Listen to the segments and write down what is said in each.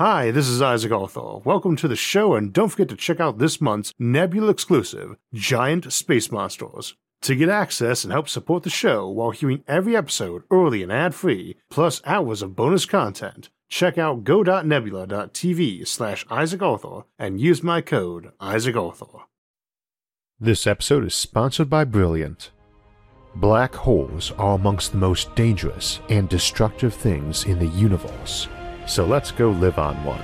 Hi, this is Isaac Arthur. Welcome to the show, and don't forget to check out this month's Nebula exclusive, Giant Space Monsters. To get access and help support the show while hearing every episode early and ad free, plus hours of bonus content, check out go.nebula.tv slash Isaac Arthur and use my code Isaac Arthur. This episode is sponsored by Brilliant. Black holes are amongst the most dangerous and destructive things in the universe. So let's go live on one.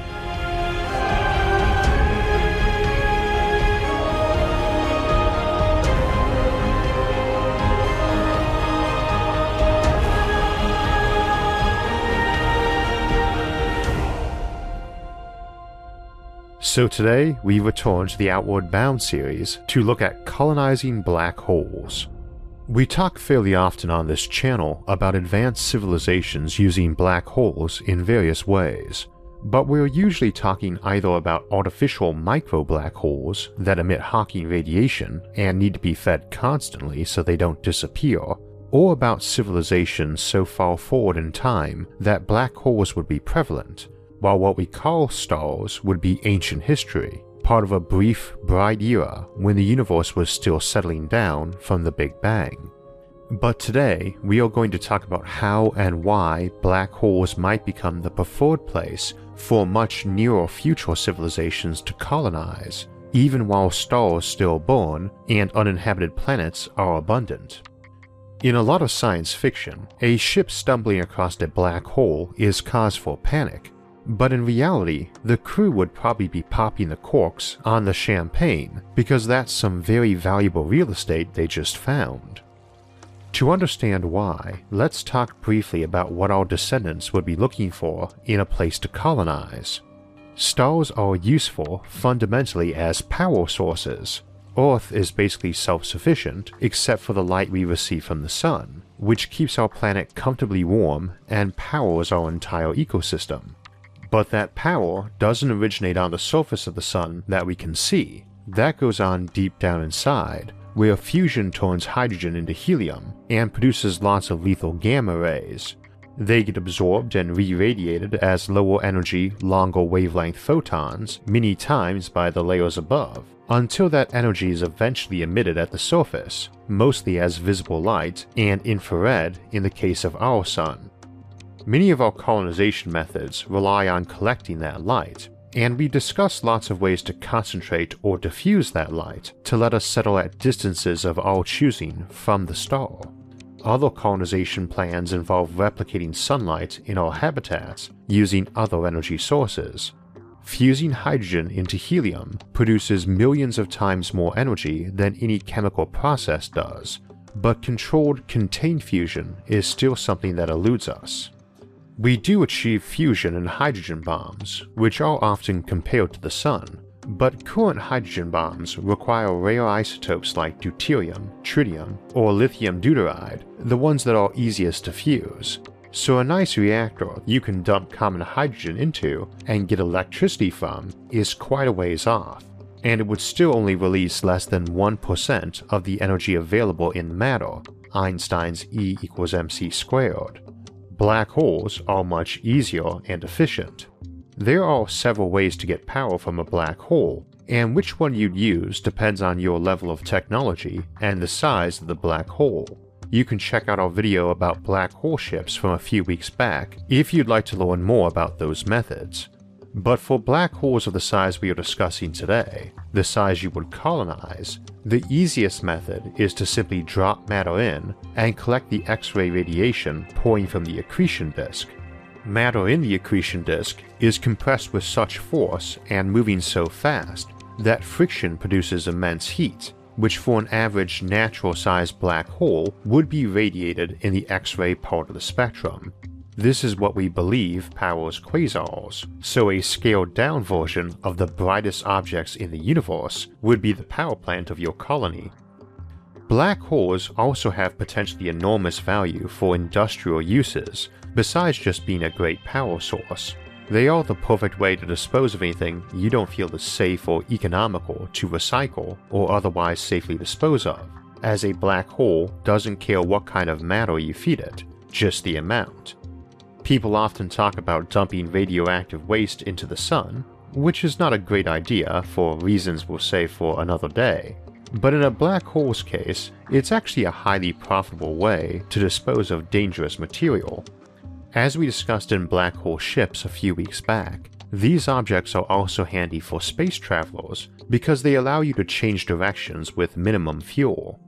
So today, we return to the Outward Bound series to look at colonizing black holes. We talk fairly often on this channel about advanced civilizations using black holes in various ways, but we're usually talking either about artificial micro black holes that emit Hawking radiation and need to be fed constantly so they don't disappear, or about civilizations so far forward in time that black holes would be prevalent, while what we call stars would be ancient history part of a brief, bright era when the universe was still settling down from the Big Bang. But today, we are going to talk about how and why black holes might become the preferred place for much nearer future civilizations to colonize, even while stars still burn and uninhabited planets are abundant. In a lot of science fiction, a ship stumbling across a black hole is cause for panic, but in reality, the crew would probably be popping the corks on the champagne because that's some very valuable real estate they just found. To understand why, let's talk briefly about what our descendants would be looking for in a place to colonize. Stars are useful fundamentally as power sources. Earth is basically self sufficient except for the light we receive from the sun, which keeps our planet comfortably warm and powers our entire ecosystem. But that power doesn't originate on the surface of the sun that we can see. That goes on deep down inside, where fusion turns hydrogen into helium and produces lots of lethal gamma rays. They get absorbed and re radiated as lower energy, longer wavelength photons many times by the layers above, until that energy is eventually emitted at the surface, mostly as visible light and infrared in the case of our sun. Many of our colonization methods rely on collecting that light, and we discuss lots of ways to concentrate or diffuse that light to let us settle at distances of our choosing from the star. Other colonization plans involve replicating sunlight in our habitats using other energy sources. Fusing hydrogen into helium produces millions of times more energy than any chemical process does, but controlled contained fusion is still something that eludes us. We do achieve fusion in hydrogen bombs, which are often compared to the Sun, but current hydrogen bombs require rare isotopes like deuterium, tritium, or lithium deuteride, the ones that are easiest to fuse. So a nice reactor you can dump common hydrogen into and get electricity from is quite a ways off, and it would still only release less than 1% of the energy available in the matter, Einstein's E equals mc squared. Black holes are much easier and efficient. There are several ways to get power from a black hole, and which one you'd use depends on your level of technology and the size of the black hole. You can check out our video about black hole ships from a few weeks back if you'd like to learn more about those methods. But for black holes of the size we are discussing today, the size you would colonize, the easiest method is to simply drop matter in and collect the X-ray radiation pouring from the accretion disk. Matter in the accretion disk is compressed with such force and moving so fast that friction produces immense heat, which for an average natural sized black hole would be radiated in the X-ray part of the spectrum, this is what we believe powers quasars, so a scaled down version of the brightest objects in the universe would be the power plant of your colony. Black holes also have potentially enormous value for industrial uses, besides just being a great power source. They are the perfect way to dispose of anything you don't feel is safe or economical to recycle or otherwise safely dispose of, as a black hole doesn't care what kind of matter you feed it, just the amount. People often talk about dumping radioactive waste into the sun, which is not a great idea for reasons we'll say for another day. But in a black hole's case, it's actually a highly profitable way to dispose of dangerous material. As we discussed in black hole ships a few weeks back, these objects are also handy for space travelers because they allow you to change directions with minimum fuel.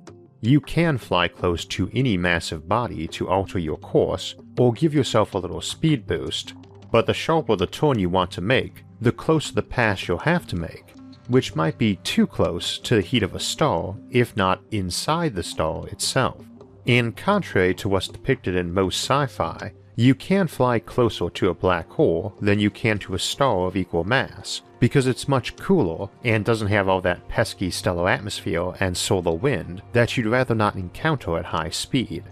You can fly close to any massive body to alter your course or give yourself a little speed boost, but the sharper the turn you want to make, the closer the pass you'll have to make, which might be too close to the heat of a star, if not inside the star itself. And contrary to what's depicted in most sci fi, you can fly closer to a black hole than you can to a star of equal mass, because it's much cooler and doesn't have all that pesky stellar atmosphere and solar wind that you'd rather not encounter at high speed.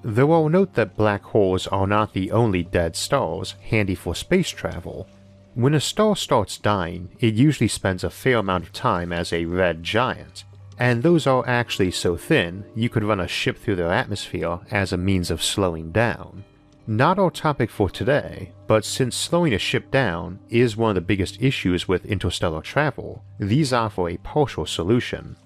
Though I'll note that black holes are not the only dead stars handy for space travel. When a star starts dying, it usually spends a fair amount of time as a red giant, and those are actually so thin you could run a ship through their atmosphere as a means of slowing down. Not our topic for today, but since slowing a ship down is one of the biggest issues with interstellar travel, these offer a partial solution.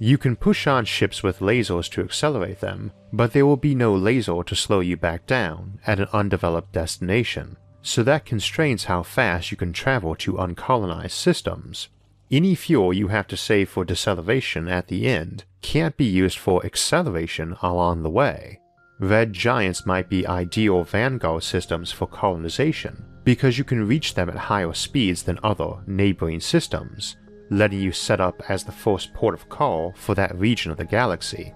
You can push on ships with lasers to accelerate them, but there will be no laser to slow you back down at an undeveloped destination, so that constrains how fast you can travel to uncolonized systems. Any fuel you have to save for deceleration at the end can't be used for acceleration along the way, Red giants might be ideal vanguard systems for colonization because you can reach them at higher speeds than other neighboring systems, letting you set up as the first port of call for that region of the galaxy.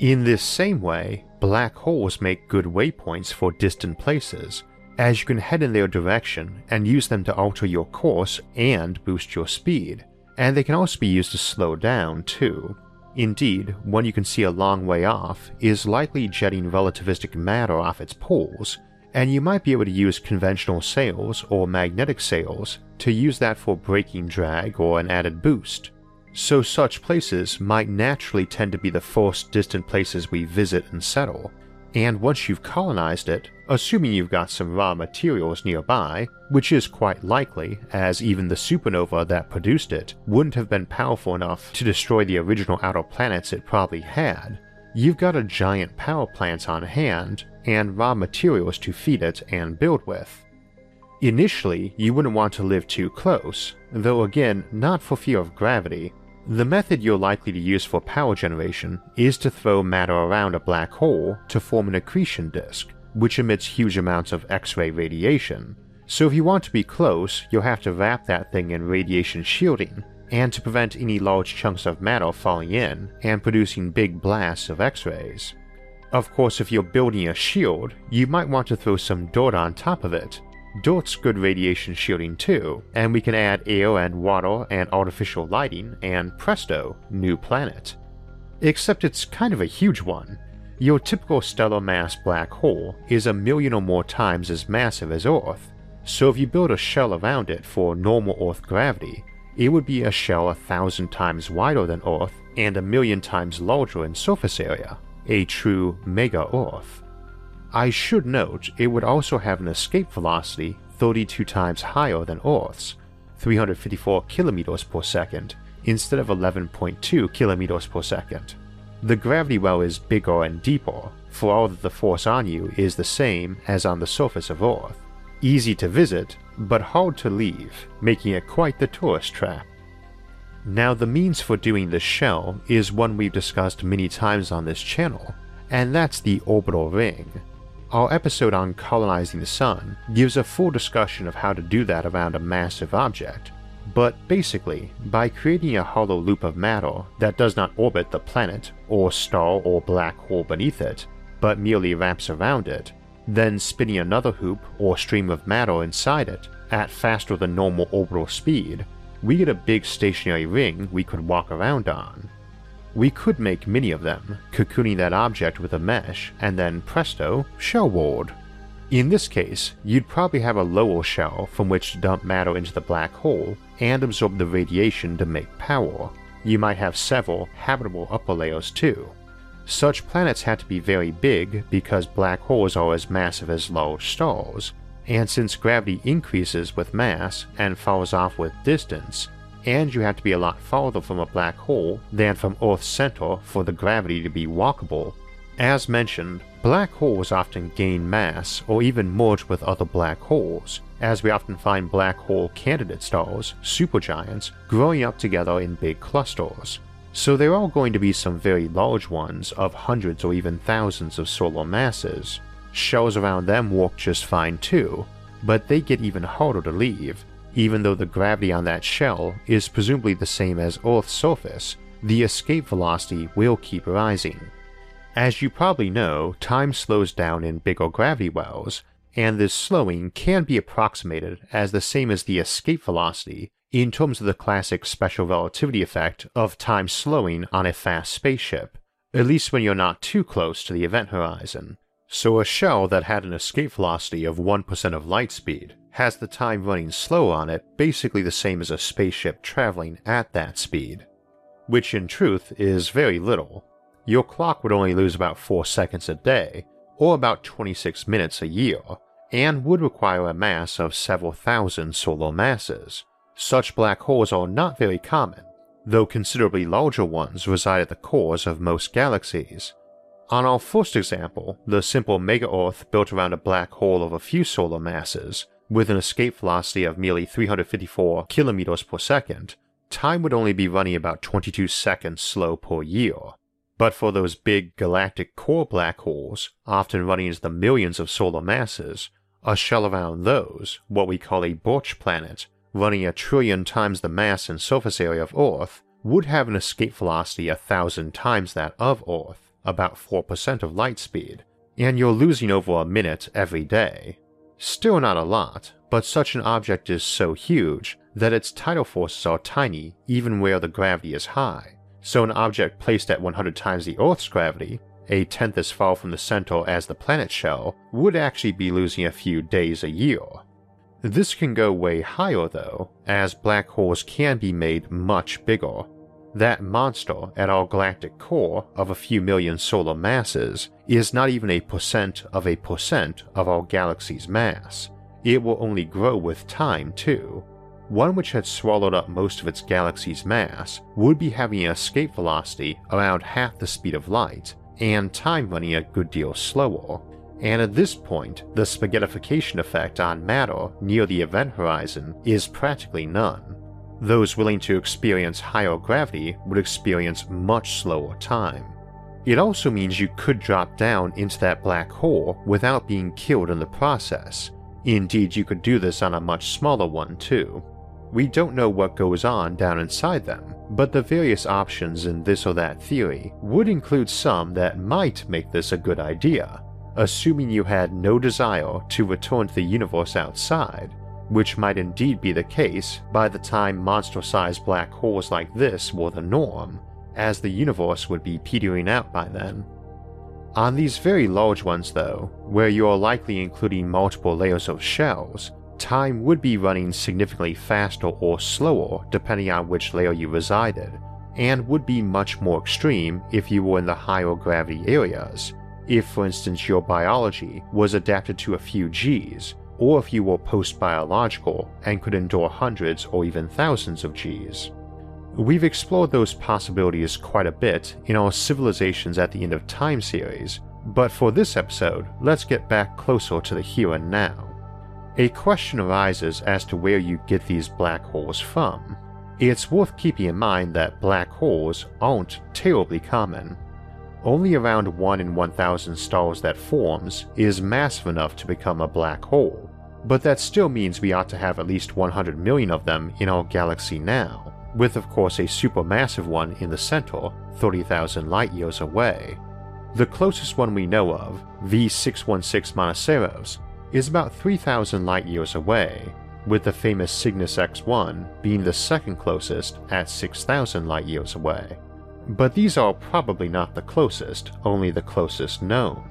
In this same way, black holes make good waypoints for distant places, as you can head in their direction and use them to alter your course and boost your speed, and they can also be used to slow down too. Indeed, one you can see a long way off is likely jetting relativistic matter off its poles, and you might be able to use conventional sails or magnetic sails to use that for braking drag or an added boost. So, such places might naturally tend to be the first distant places we visit and settle, and once you've colonized it, assuming you've got some raw materials nearby, which is quite likely, as even the supernova that produced it wouldn't have been powerful enough to destroy the original outer planets it probably had, you've got a giant power plant on hand and raw materials to feed it and build with. Initially, you wouldn't want to live too close, though again, not for fear of gravity, the method you're likely to use for power generation is to throw matter around a black hole to form an accretion disk, which emits huge amounts of X ray radiation. So, if you want to be close, you'll have to wrap that thing in radiation shielding, and to prevent any large chunks of matter falling in and producing big blasts of X rays. Of course, if you're building a shield, you might want to throw some dirt on top of it Dirt's good radiation shielding too, and we can add air and water and artificial lighting, and presto, new planet. Except it's kind of a huge one. Your typical stellar mass black hole is a million or more times as massive as Earth, so if you build a shell around it for normal Earth gravity, it would be a shell a thousand times wider than Earth and a million times larger in surface area, a true mega Earth. I should note it would also have an escape velocity 32 times higher than Earth's, 354 kilometers per second, instead of 11.2 kilometers per second. The gravity well is bigger and deeper, for all that the force on you is the same as on the surface of Earth. Easy to visit, but hard to leave, making it quite the tourist trap. Now, the means for doing this shell is one we've discussed many times on this channel, and that's the orbital ring. Our episode on colonizing the sun gives a full discussion of how to do that around a massive object. But basically, by creating a hollow loop of matter that does not orbit the planet, or star, or black hole beneath it, but merely wraps around it, then spinning another hoop or stream of matter inside it at faster than normal orbital speed, we get a big stationary ring we could walk around on. We could make many of them, cocooning that object with a mesh, and then presto, shell world. In this case, you'd probably have a lower shell from which to dump matter into the black hole and absorb the radiation to make power. You might have several habitable upper layers too. Such planets had to be very big because black holes are as massive as large stars, and since gravity increases with mass and falls off with distance, and you have to be a lot farther from a black hole than from Earth's center for the gravity to be walkable. As mentioned, black holes often gain mass or even merge with other black holes, as we often find black hole candidate stars, supergiants, growing up together in big clusters. So there are going to be some very large ones of hundreds or even thousands of solar masses. Shells around them work just fine too, but they get even harder to leave, even though the gravity on that shell is presumably the same as Earth's surface, the escape velocity will keep rising. As you probably know, time slows down in bigger gravity wells, and this slowing can be approximated as the same as the escape velocity in terms of the classic special relativity effect of time slowing on a fast spaceship, at least when you're not too close to the event horizon. So a shell that had an escape velocity of 1% of light speed has the time running slow on it basically the same as a spaceship traveling at that speed, which in truth is very little. Your clock would only lose about 4 seconds a day, or about 26 minutes a year, and would require a mass of several thousand solar masses. Such black holes are not very common, though considerably larger ones reside at the cores of most galaxies. On our first example, the simple mega Earth built around a black hole of a few solar masses, with an escape velocity of merely 354 kilometers per second, time would only be running about 22 seconds slow per year. But for those big galactic core black holes, often running into the millions of solar masses, a shell around those, what we call a Birch planet, running a trillion times the mass and surface area of Earth, would have an escape velocity a thousand times that of Earth, about 4% of light speed, and you're losing over a minute every day. Still not a lot, but such an object is so huge that its tidal forces are tiny even where the gravity is high. So an object placed at 100 times the Earth's gravity, a tenth as far from the center as the planet shell, would actually be losing a few days a year. This can go way higher though, as black holes can be made much bigger, that monster at our galactic core of a few million solar masses is not even a percent of a percent of our galaxy's mass. It will only grow with time, too. One which had swallowed up most of its galaxy's mass would be having an escape velocity around half the speed of light, and time running a good deal slower. And at this point, the spaghettification effect on matter near the event horizon is practically none. Those willing to experience higher gravity would experience much slower time. It also means you could drop down into that black hole without being killed in the process. Indeed, you could do this on a much smaller one too. We don't know what goes on down inside them, but the various options in this or that theory would include some that might make this a good idea, assuming you had no desire to return to the universe outside which might indeed be the case by the time monster sized black holes like this were the norm, as the universe would be petering out by then. On these very large ones, though, where you are likely including multiple layers of shells, time would be running significantly faster or slower depending on which layer you resided, and would be much more extreme if you were in the higher gravity areas. If, for instance, your biology was adapted to a few Gs, or if you were post biological and could endure hundreds or even thousands of Gs. We've explored those possibilities quite a bit in our Civilizations at the End of Time series, but for this episode, let's get back closer to the here and now. A question arises as to where you get these black holes from. It's worth keeping in mind that black holes aren't terribly common, only around 1 in 1000 stars that forms is massive enough to become a black hole, but that still means we ought to have at least 100 million of them in our galaxy now, with of course a supermassive one in the center, 30,000 light years away. The closest one we know of, V616 Monoceros, is about 3,000 light years away, with the famous Cygnus X1 being the second closest at 6,000 light years away. But these are probably not the closest, only the closest known.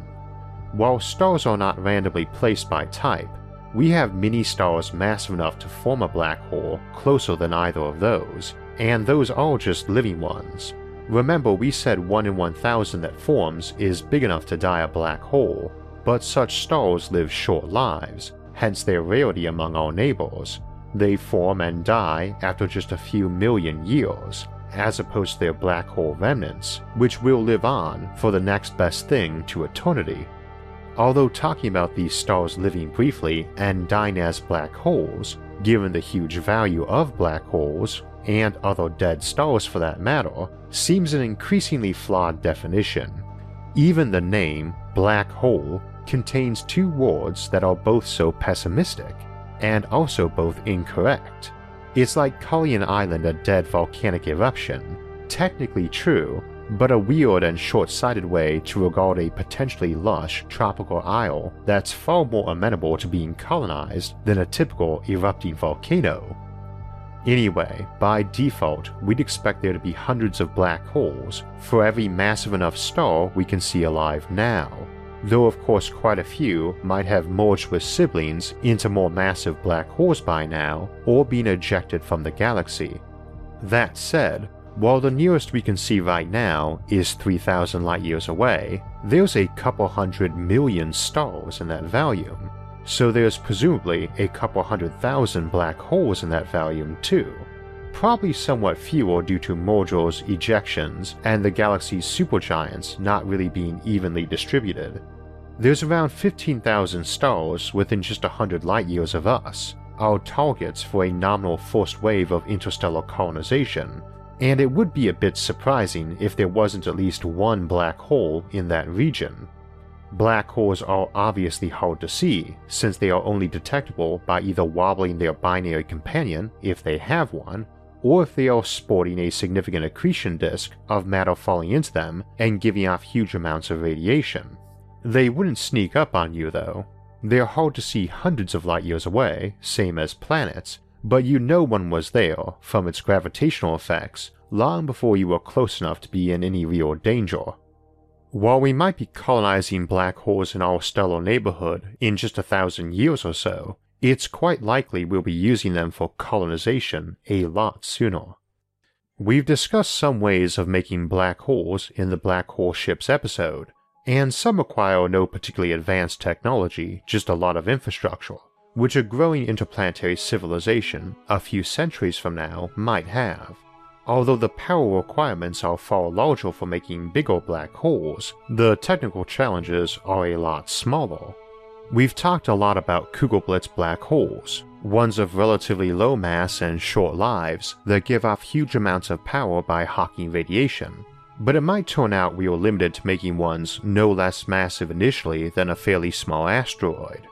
While stars are not randomly placed by type, we have many stars massive enough to form a black hole closer than either of those, and those are just living ones. Remember, we said 1 in 1000 that forms is big enough to die a black hole, but such stars live short lives, hence their rarity among our neighbors. They form and die after just a few million years, as opposed to their black hole remnants, which will live on for the next best thing to eternity. Although talking about these stars living briefly and dying as black holes, given the huge value of black holes, and other dead stars for that matter, seems an increasingly flawed definition. Even the name, black hole, contains two words that are both so pessimistic, and also both incorrect. It's like calling an island a dead volcanic eruption, technically true, but a weird and short sighted way to regard a potentially lush tropical isle that's far more amenable to being colonized than a typical erupting volcano. Anyway, by default, we'd expect there to be hundreds of black holes for every massive enough star we can see alive now, though of course quite a few might have merged with siblings into more massive black holes by now, or been ejected from the galaxy. That said, while the nearest we can see right now is 3,000 light years away, there's a couple hundred million stars in that volume, so there's presumably a couple hundred thousand black holes in that volume too. Probably somewhat fewer due to mergers, ejections, and the galaxy's supergiants not really being evenly distributed. There's around 15,000 stars within just 100 light years of us, our targets for a nominal first wave of interstellar colonization, and it would be a bit surprising if there wasn't at least one black hole in that region. Black holes are obviously hard to see, since they are only detectable by either wobbling their binary companion, if they have one, or if they are sporting a significant accretion disk of matter falling into them and giving off huge amounts of radiation. They wouldn't sneak up on you though. They're hard to see hundreds of light years away, same as planets, but you know one was there from its gravitational effects long before you were close enough to be in any real danger. While we might be colonizing black holes in our stellar neighborhood in just a thousand years or so, it's quite likely we'll be using them for colonization a lot sooner. We've discussed some ways of making black holes in the Black Hole Ships episode, and some require no particularly advanced technology, just a lot of infrastructure, which a growing interplanetary civilization a few centuries from now might have. Although the power requirements are far larger for making bigger black holes, the technical challenges are a lot smaller. We've talked a lot about Kugelblitz black holes, ones of relatively low mass and short lives that give off huge amounts of power by Hawking radiation, but it might turn out we are limited to making ones no less massive initially than a fairly small asteroid.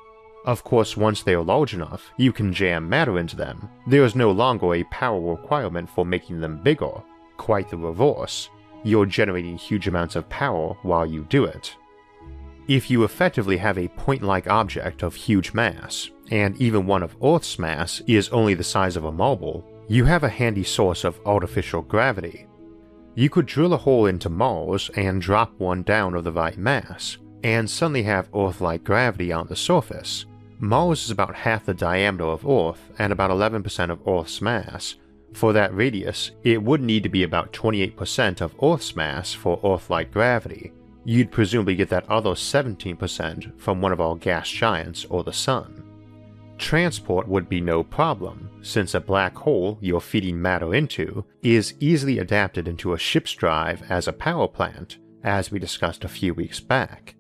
Of course, once they are large enough, you can jam matter into them. There is no longer a power requirement for making them bigger. Quite the reverse. You're generating huge amounts of power while you do it. If you effectively have a point like object of huge mass, and even one of Earth's mass is only the size of a marble, you have a handy source of artificial gravity. You could drill a hole into Mars and drop one down of the right mass, and suddenly have Earth like gravity on the surface, Mars is about half the diameter of Earth and about 11% of Earth's mass. For that radius, it would need to be about 28% of Earth's mass for Earth like gravity. You'd presumably get that other 17% from one of our gas giants or the Sun. Transport would be no problem, since a black hole you're feeding matter into is easily adapted into a ship's drive as a power plant, as we discussed a few weeks back.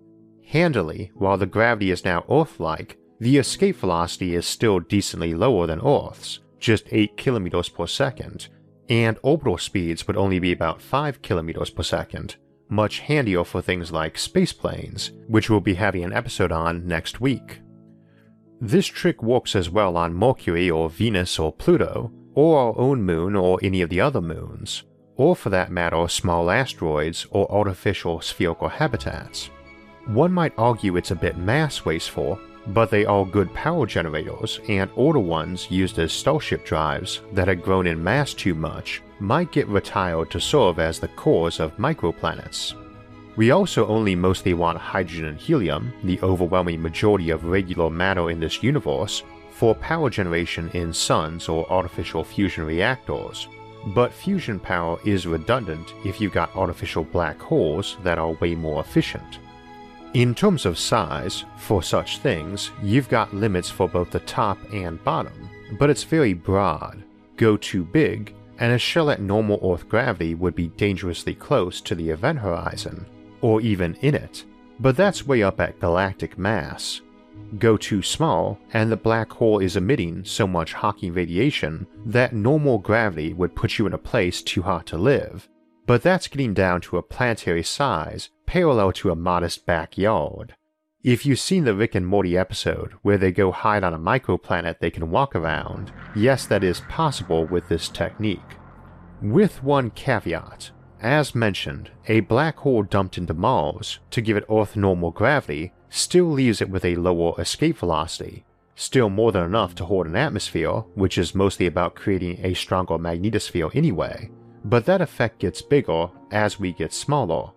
Handily, while the gravity is now Earth like, the escape velocity is still decently lower than Earth's, just 8 km per second, and orbital speeds would only be about 5 km per second, much handier for things like spaceplanes, which we'll be having an episode on next week. This trick works as well on Mercury or Venus or Pluto, or our own moon or any of the other moons, or for that matter small asteroids or artificial spherical habitats. One might argue it's a bit mass wasteful but they are good power generators, and older ones used as starship drives that had grown in mass too much might get retired to serve as the cores of microplanets. We also only mostly want hydrogen and helium, the overwhelming majority of regular matter in this universe, for power generation in suns or artificial fusion reactors, but fusion power is redundant if you've got artificial black holes that are way more efficient. In terms of size, for such things, you've got limits for both the top and bottom, but it's very broad. Go too big, and a shell at normal Earth gravity would be dangerously close to the event horizon, or even in it, but that's way up at galactic mass. Go too small, and the black hole is emitting so much Hawking radiation that normal gravity would put you in a place too hot to live, but that's getting down to a planetary size parallel to a modest backyard. If you've seen the Rick and Morty episode where they go hide on a microplanet they can walk around, yes, that is possible with this technique. With one caveat. As mentioned, a black hole dumped into Mars to give it Earth normal gravity still leaves it with a lower escape velocity, still more than enough to hold an atmosphere, which is mostly about creating a stronger magnetosphere anyway, but that effect gets bigger as we get smaller,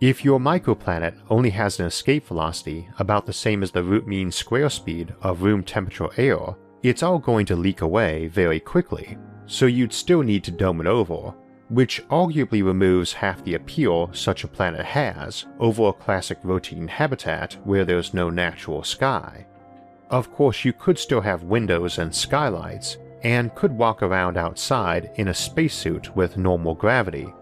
if your microplanet only has an escape velocity about the same as the root mean square speed of room temperature air, it's all going to leak away very quickly, so you'd still need to dome it over, which arguably removes half the appeal such a planet has over a classic rotating habitat where there's no natural sky. Of course, you could still have windows and skylights, and could walk around outside in a spacesuit with normal gravity,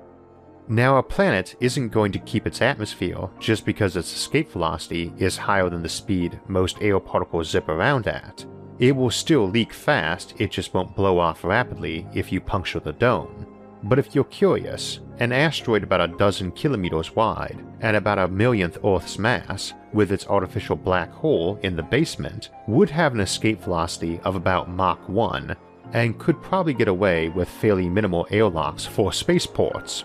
now, a planet isn't going to keep its atmosphere just because its escape velocity is higher than the speed most air particles zip around at. It will still leak fast, it just won't blow off rapidly if you puncture the dome. But if you're curious, an asteroid about a dozen kilometers wide and about a millionth Earth's mass, with its artificial black hole in the basement, would have an escape velocity of about Mach 1 and could probably get away with fairly minimal airlocks for spaceports.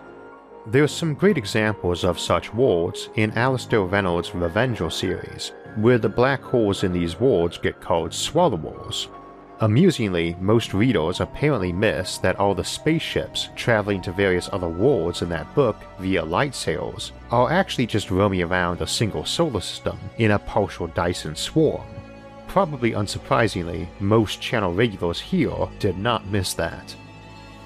There are some great examples of such wards in Alastair Reynolds' Revenger series, where the black holes in these wards get called swallow Amusingly, most readers apparently miss that all the spaceships traveling to various other worlds in that book via light sails are actually just roaming around a single solar system in a partial Dyson swarm. Probably unsurprisingly, most channel regulars here did not miss that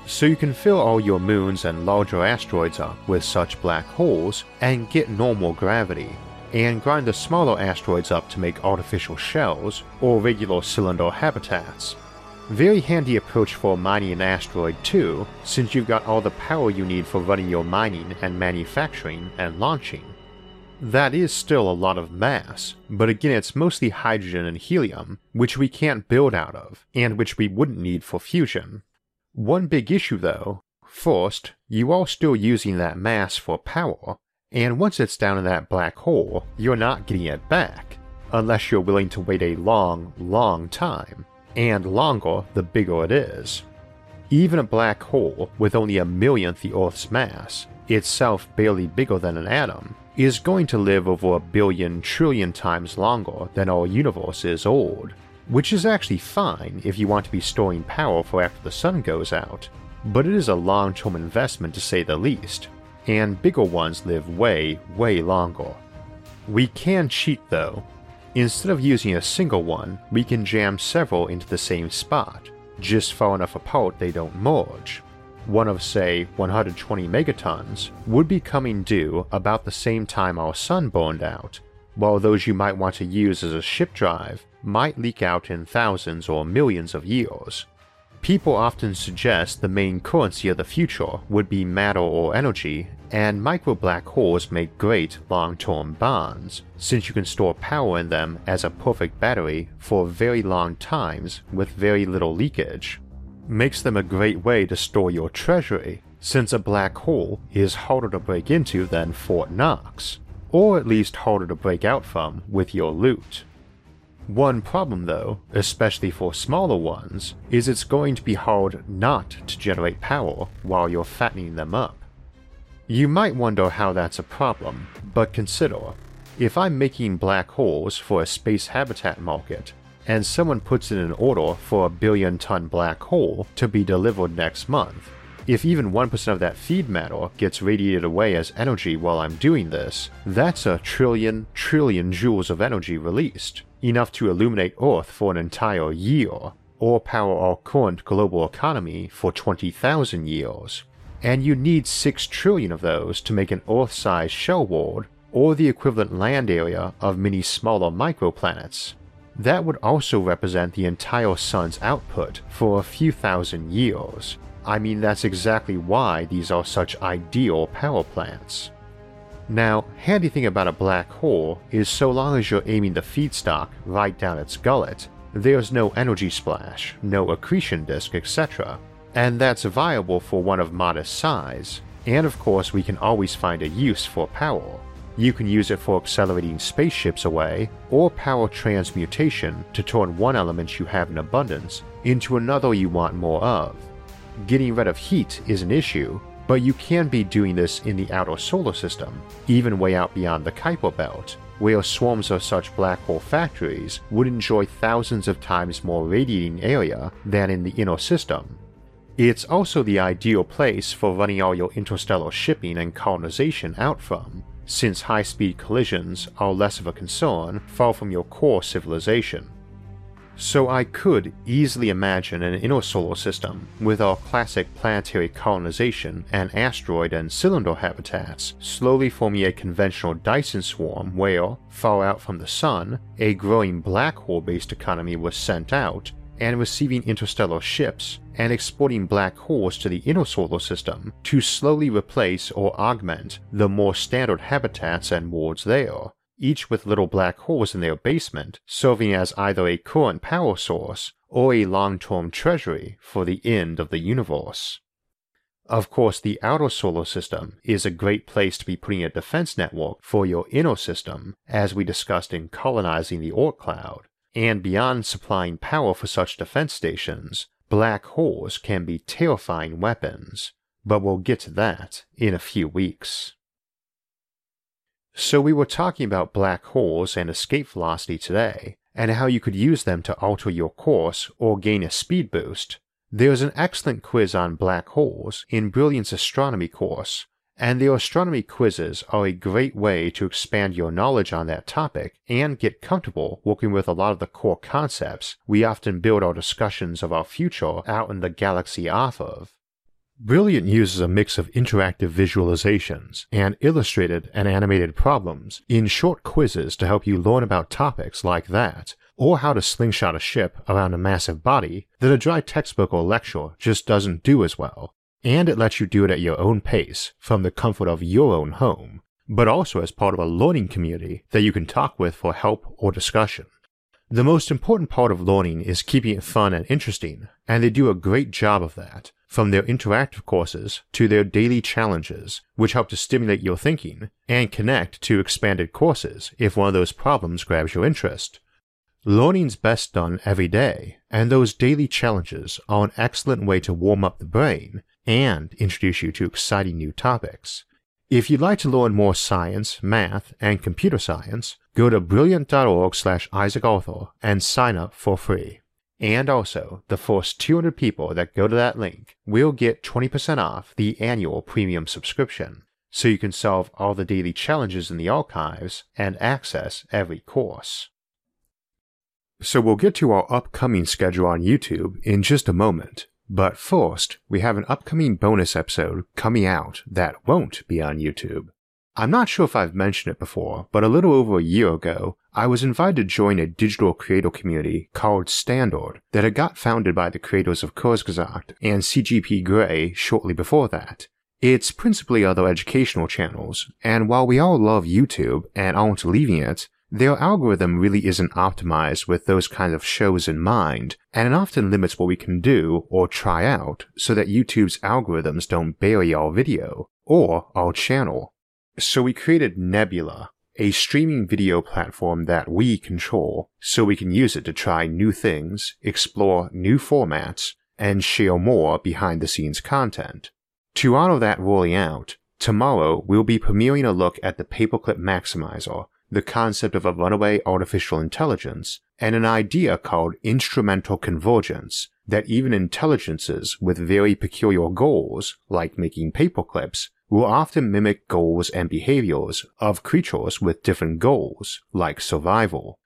so you can fill all your moons and larger asteroids up with such black holes and get normal gravity, and grind the smaller asteroids up to make artificial shells or regular cylinder habitats. Very handy approach for mining an asteroid too, since you've got all the power you need for running your mining and manufacturing and launching. That is still a lot of mass, but again it's mostly hydrogen and helium, which we can't build out of, and which we wouldn't need for fusion. One big issue though, first, you are still using that mass for power, and once it's down in that black hole, you're not getting it back, unless you're willing to wait a long, long time, and longer the bigger it is. Even a black hole with only a millionth the Earth's mass, itself barely bigger than an atom, is going to live over a billion trillion times longer than our universe is old which is actually fine if you want to be storing power for after the sun goes out, but it is a long term investment to say the least, and bigger ones live way, way longer. We can cheat though. Instead of using a single one, we can jam several into the same spot, just far enough apart they don't merge. One of, say, 120 megatons would be coming due about the same time our sun burned out, while those you might want to use as a ship drive might leak out in thousands or millions of years. People often suggest the main currency of the future would be matter or energy, and micro black holes make great long term bonds, since you can store power in them as a perfect battery for very long times with very little leakage. Makes them a great way to store your treasury, since a black hole is harder to break into than Fort Knox, or at least harder to break out from with your loot. One problem, though, especially for smaller ones, is it's going to be hard not to generate power while you're fattening them up. You might wonder how that's a problem, but consider if I'm making black holes for a space habitat market, and someone puts in an order for a billion ton black hole to be delivered next month, if even 1% of that feed matter gets radiated away as energy while I'm doing this, that's a trillion, trillion joules of energy released enough to illuminate Earth for an entire year, or power our current global economy for 20,000 years. And you need 6 trillion of those to make an Earth sized shell world, or the equivalent land area of many smaller microplanets. That would also represent the entire Sun's output for a few thousand years. I mean, that's exactly why these are such ideal power plants. Now, handy thing about a black hole is so long as you're aiming the feedstock right down its gullet, there's no energy splash, no accretion disk, etc. And that's viable for one of modest size, and of course we can always find a use for power. You can use it for accelerating spaceships away, or power transmutation to turn one element you have in abundance into another you want more of. Getting rid of heat is an issue, but you can be doing this in the outer solar system, even way out beyond the Kuiper Belt, where swarms of such black hole factories would enjoy thousands of times more radiating area than in the inner system. It's also the ideal place for running all your interstellar shipping and colonization out from, since high speed collisions are less of a concern far from your core civilization. So I could easily imagine an inner solar system with our classic planetary colonization and asteroid and cylinder habitats slowly forming a conventional Dyson swarm where, far out from the sun, a growing black hole based economy was sent out and receiving interstellar ships and exporting black holes to the inner solar system to slowly replace or augment the more standard habitats and worlds there each with little black holes in their basement, serving as either a current power source or a long term treasury for the end of the universe. Of course, the outer solar system is a great place to be putting a defense network for your inner system, as we discussed in colonizing the Oort cloud, and beyond supplying power for such defense stations, black holes can be terrifying weapons, but we'll get to that in a few weeks. So we were talking about black holes and escape velocity today, and how you could use them to alter your course or gain a speed boost. There's an excellent quiz on black holes in Brilliant's astronomy course, and the astronomy quizzes are a great way to expand your knowledge on that topic and get comfortable working with a lot of the core concepts we often build our discussions of our future out in the galaxy off of. Brilliant uses a mix of interactive visualizations and illustrated and animated problems in short quizzes to help you learn about topics like that, or how to slingshot a ship around a massive body that a dry textbook or lecture just doesn't do as well. And it lets you do it at your own pace from the comfort of your own home, but also as part of a learning community that you can talk with for help or discussion. The most important part of learning is keeping it fun and interesting, and they do a great job of that from their interactive courses to their daily challenges, which help to stimulate your thinking and connect to expanded courses if one of those problems grabs your interest. Learning's best done every day, and those daily challenges are an excellent way to warm up the brain and introduce you to exciting new topics. If you'd like to learn more science, math, and computer science, go to brilliant.org slash Isaac and sign up for free. And also, the first 200 people that go to that link will get 20% off the annual premium subscription, so you can solve all the daily challenges in the archives and access every course. So we'll get to our upcoming schedule on YouTube in just a moment, but first, we have an upcoming bonus episode coming out that won't be on YouTube. I'm not sure if I've mentioned it before, but a little over a year ago, I was invited to join a digital creator community called Standard that had got founded by the creators of Kurzgesagt and CGP Grey shortly before that. It's principally other educational channels, and while we all love YouTube and aren't leaving it, their algorithm really isn't optimized with those kinds of shows in mind, and it often limits what we can do or try out so that YouTube's algorithms don't bury our video or our channel. So we created Nebula, a streaming video platform that we control, so we can use it to try new things, explore new formats, and share more behind the scenes content. To honor that rolling out, tomorrow we'll be premiering a look at the Paperclip Maximizer, the concept of a runaway artificial intelligence, and an idea called instrumental convergence that even intelligences with very peculiar goals, like making paperclips, will often mimic goals and behaviors of creatures with different goals, like survival.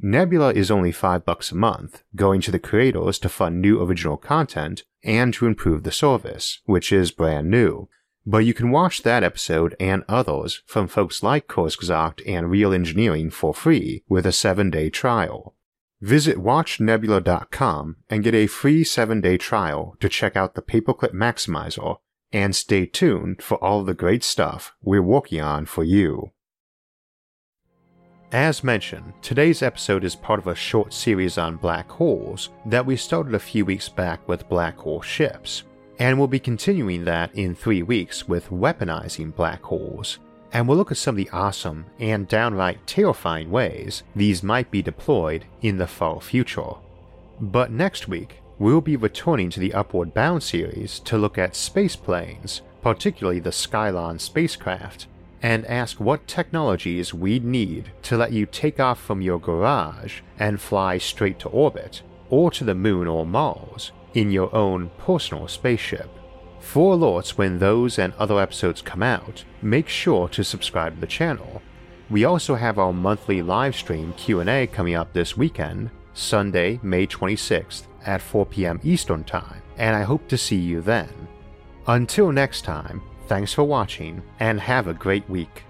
Nebula is only 5 bucks a month, going to the creators to fund new original content and to improve the service, which is brand new. But you can watch that episode and others from folks like Kurzgesagt and Real Engineering for free with a 7-day trial. Visit watchnebula.com and get a free 7-day trial to check out the Paperclip Maximizer and stay tuned for all the great stuff we're working on for you. As mentioned, today's episode is part of a short series on black holes that we started a few weeks back with black hole ships, and we'll be continuing that in three weeks with weaponizing black holes. And we'll look at some of the awesome and downright terrifying ways these might be deployed in the far future. But next week, we'll be returning to the Upward Bound series to look at space planes, particularly the Skylon spacecraft, and ask what technologies we'd need to let you take off from your garage and fly straight to orbit, or to the moon or Mars, in your own personal spaceship. For alerts when those and other episodes come out, make sure to subscribe to the channel. We also have our monthly live stream Q&A coming up this weekend, Sunday, May 26th at 4 p.m. Eastern Time, and I hope to see you then. Until next time, Thanks for watching and have a great week.